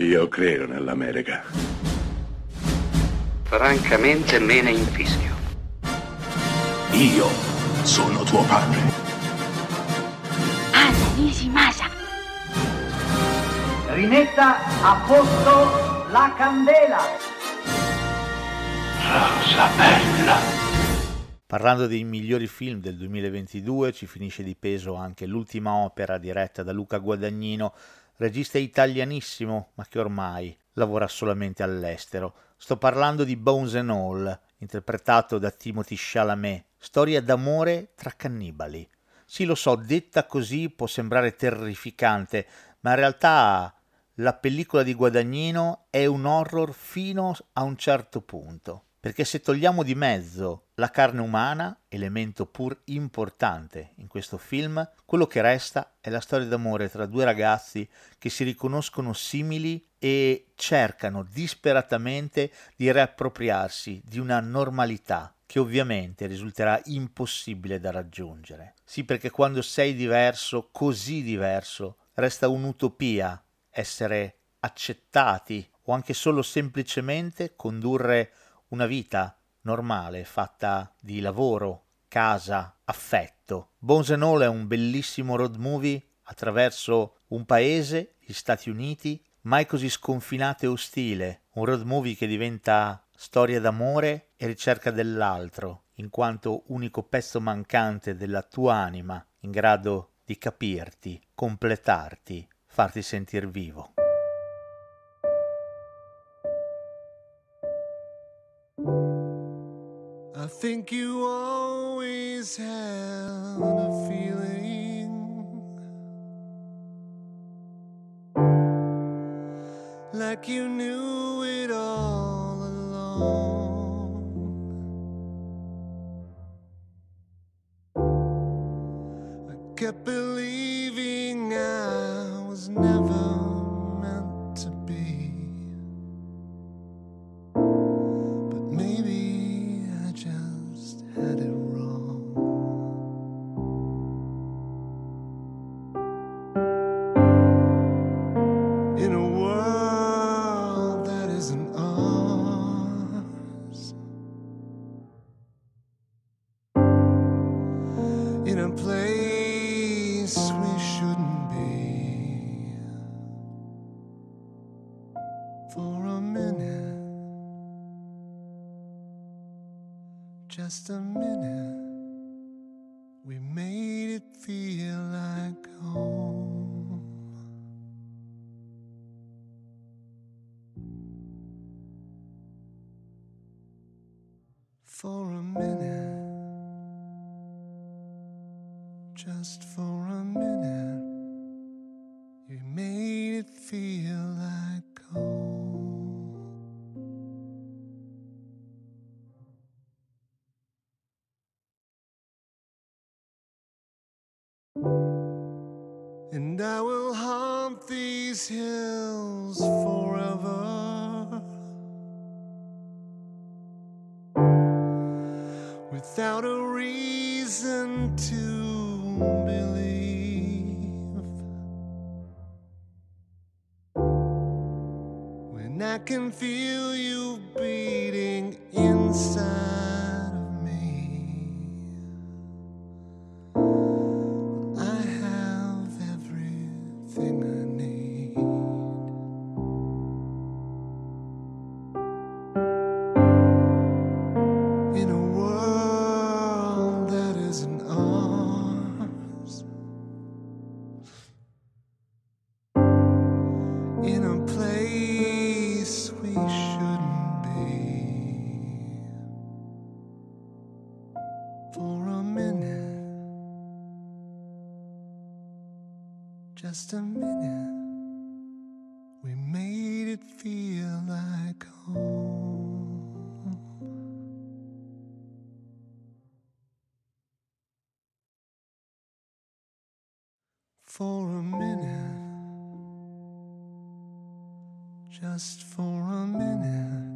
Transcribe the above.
Io credo nell'America. Francamente me ne infischio. Io sono tuo padre. Anna Nishimasa. Rimetta a posto la candela. Rosa bella. Parlando dei migliori film del 2022, ci finisce di peso anche l'ultima opera diretta da Luca Guadagnino, regista italianissimo, ma che ormai lavora solamente all'estero. Sto parlando di Bones and All, interpretato da Timothy Chalamet, storia d'amore tra cannibali. Sì, lo so, detta così può sembrare terrificante, ma in realtà la pellicola di Guadagnino è un horror fino a un certo punto perché se togliamo di mezzo la carne umana, elemento pur importante in questo film, quello che resta è la storia d'amore tra due ragazzi che si riconoscono simili e cercano disperatamente di riappropriarsi di una normalità che ovviamente risulterà impossibile da raggiungere. Sì, perché quando sei diverso, così diverso, resta un'utopia essere accettati o anche solo semplicemente condurre una vita normale fatta di lavoro, casa, affetto. Bones and All è un bellissimo road movie attraverso un paese, gli Stati Uniti, mai così sconfinato e ostile, un road movie che diventa storia d'amore e ricerca dell'altro, in quanto unico pezzo mancante della tua anima, in grado di capirti, completarti, farti sentir vivo. I think you always had a feeling like you knew it all along. I kept believing I was never For a minute, just a minute, we made it feel like home. For a minute, just for And I will haunt these hills forever without a reason to believe. When I can feel For a minute. Just a minute, we made it feel like home. For a minute, just for a minute,